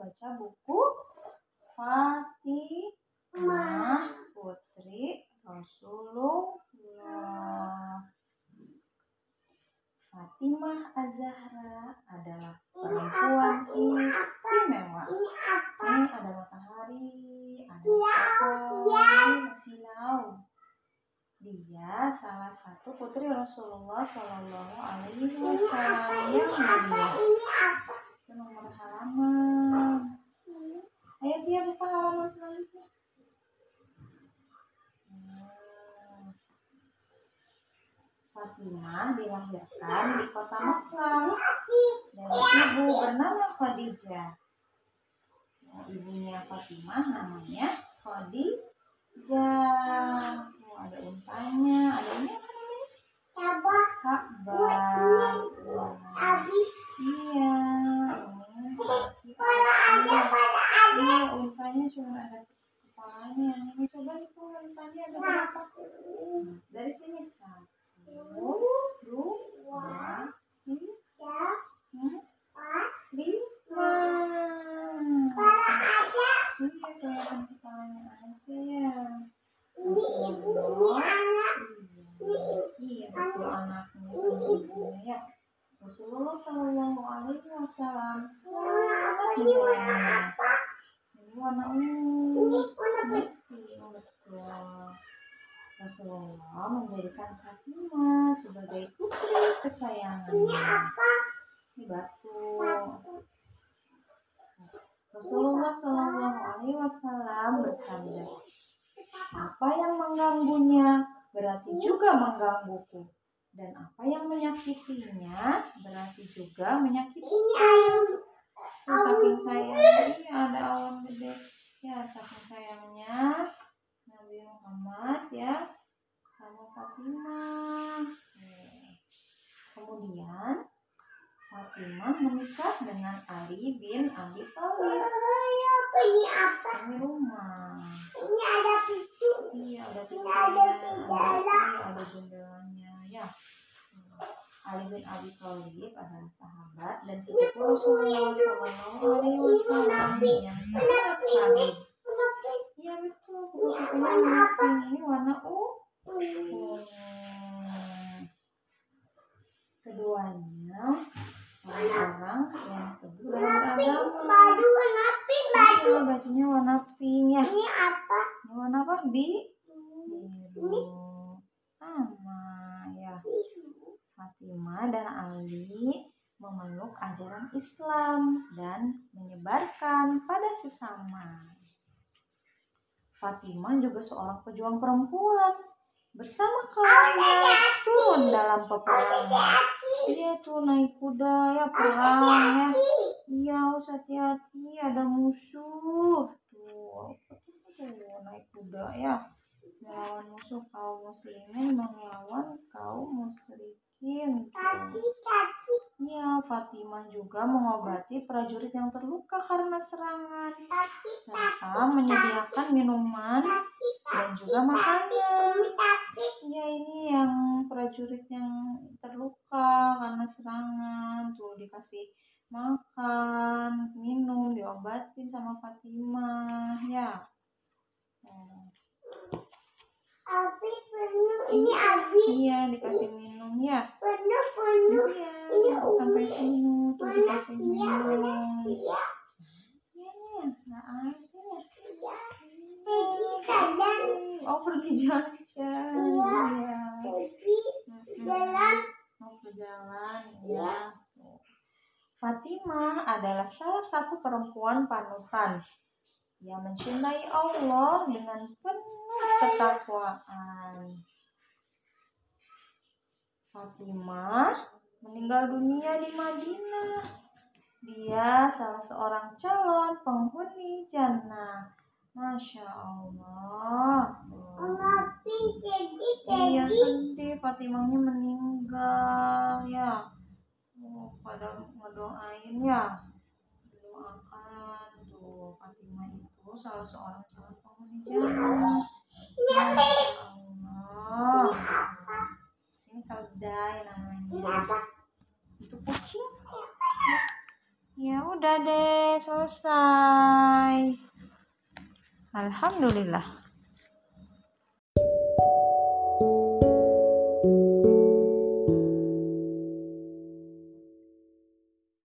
baca buku Fatimah Putri Rasulullah. Fatimah Az-Zahra adalah perempuan istimewa. Ini ada matahari, ada pohon, silau. Dia salah satu putri Rasulullah Shallallahu Alaihi Wasallam yang mulia. Itu nomor halaman. Ayo dia buka halaman selanjutnya. Fatimah dilahirkan di kota Makkah dari ibu bernama Khadijah. Nah, ibunya Fatimah namanya Khadijah. Oh, ada untanya, ada ini apa namanya? Ka'bah. Iya. Ini Iya, untanya cuma ada kepalanya. Ini coba itu untanya ada berapa? Dari sini satu, dua, tiga, empat, lima. Iya, kelihatan kepalanya aja ya. Rasulullah. Iya, iya betul anaknya sama ibunya ya. Rasulullah Shallallahu Alaihi Wasallam sangat Ini warna ungu. Rasulullah menjadikan Fatimah sebagai putri kesayangannya. Ini batu. Rasulullah Shallallahu Alaihi Wasallam bersabda, apa yang mengganggunya berarti juga menggangguku, dan apa yang menyakitinya berarti juga menyakitiku. Tuh, saking sayangnya iya, ada awan gede, ya saking sayangnya Nabi Muhammad ya sama Fatimah. Kemudian Fatimah menikah dengan Ali bin Abi Thalib. Ini rumah. Iya, ada pintunya, ada, iya, ada jendelanya, ya. Ali bin Abi Thalib adalah sahabat dan sepupu Rasulullah Shallallahu Alaihi Wasallam yang sangat kagum. Iya betul, kupu-kupunya warna pink ini warna ungu. Keduanya orang-orang yang teguh dan beragama. Iya, bajunya warna pink ya. Ini warna apa? Bi? Biru. Sama ya. Fatimah dan Ali memeluk ajaran Islam dan menyebarkan pada sesama. Fatimah juga seorang pejuang perempuan bersama kawannya turun dalam peperangan. Dia tuh naik kuda ya perang ya. Iya harus hati-hati ada musuh. Tuh, tuh naik kuda ya. Melawan musuh kaum muslimin melawan kaum musyrikin. Tuh. Ya, Fatimah juga mengobati prajurit yang terluka karena serangan serta menyediakan minuman dan juga makanan. Ya, ini yang prajurit yang terluka karena serangan tuh dikasih makan, minum, diobatin sama Fatimah ya. Oh. Ini Abi. Iya, dikasih minum ya. Penuh penuh. Iya, sampai penuh tuh dikasih Iya, minum. iya, Iya nggak ada. iya. Pergi kadang Oh pergi jalan-jalan. Iya. Iya. pergi Mm-mm. jalan. Mau ke jalan, ya. Fatimah adalah salah satu perempuan panutan yang mencintai Allah dengan penuh ketakwaan. Fatimah meninggal dunia di Madinah. Dia salah seorang calon penghuni jannah. Masya Allah. Iya jadi. sedih Fatimahnya meninggal ya. Oh, pada ngedoain ya. Doakan tuh Fatimah itu salah seorang calon penghuni jannah. Allah. Ini keledai Ini namanya. Itu kucing. Ya udah deh, selesai. Alhamdulillah.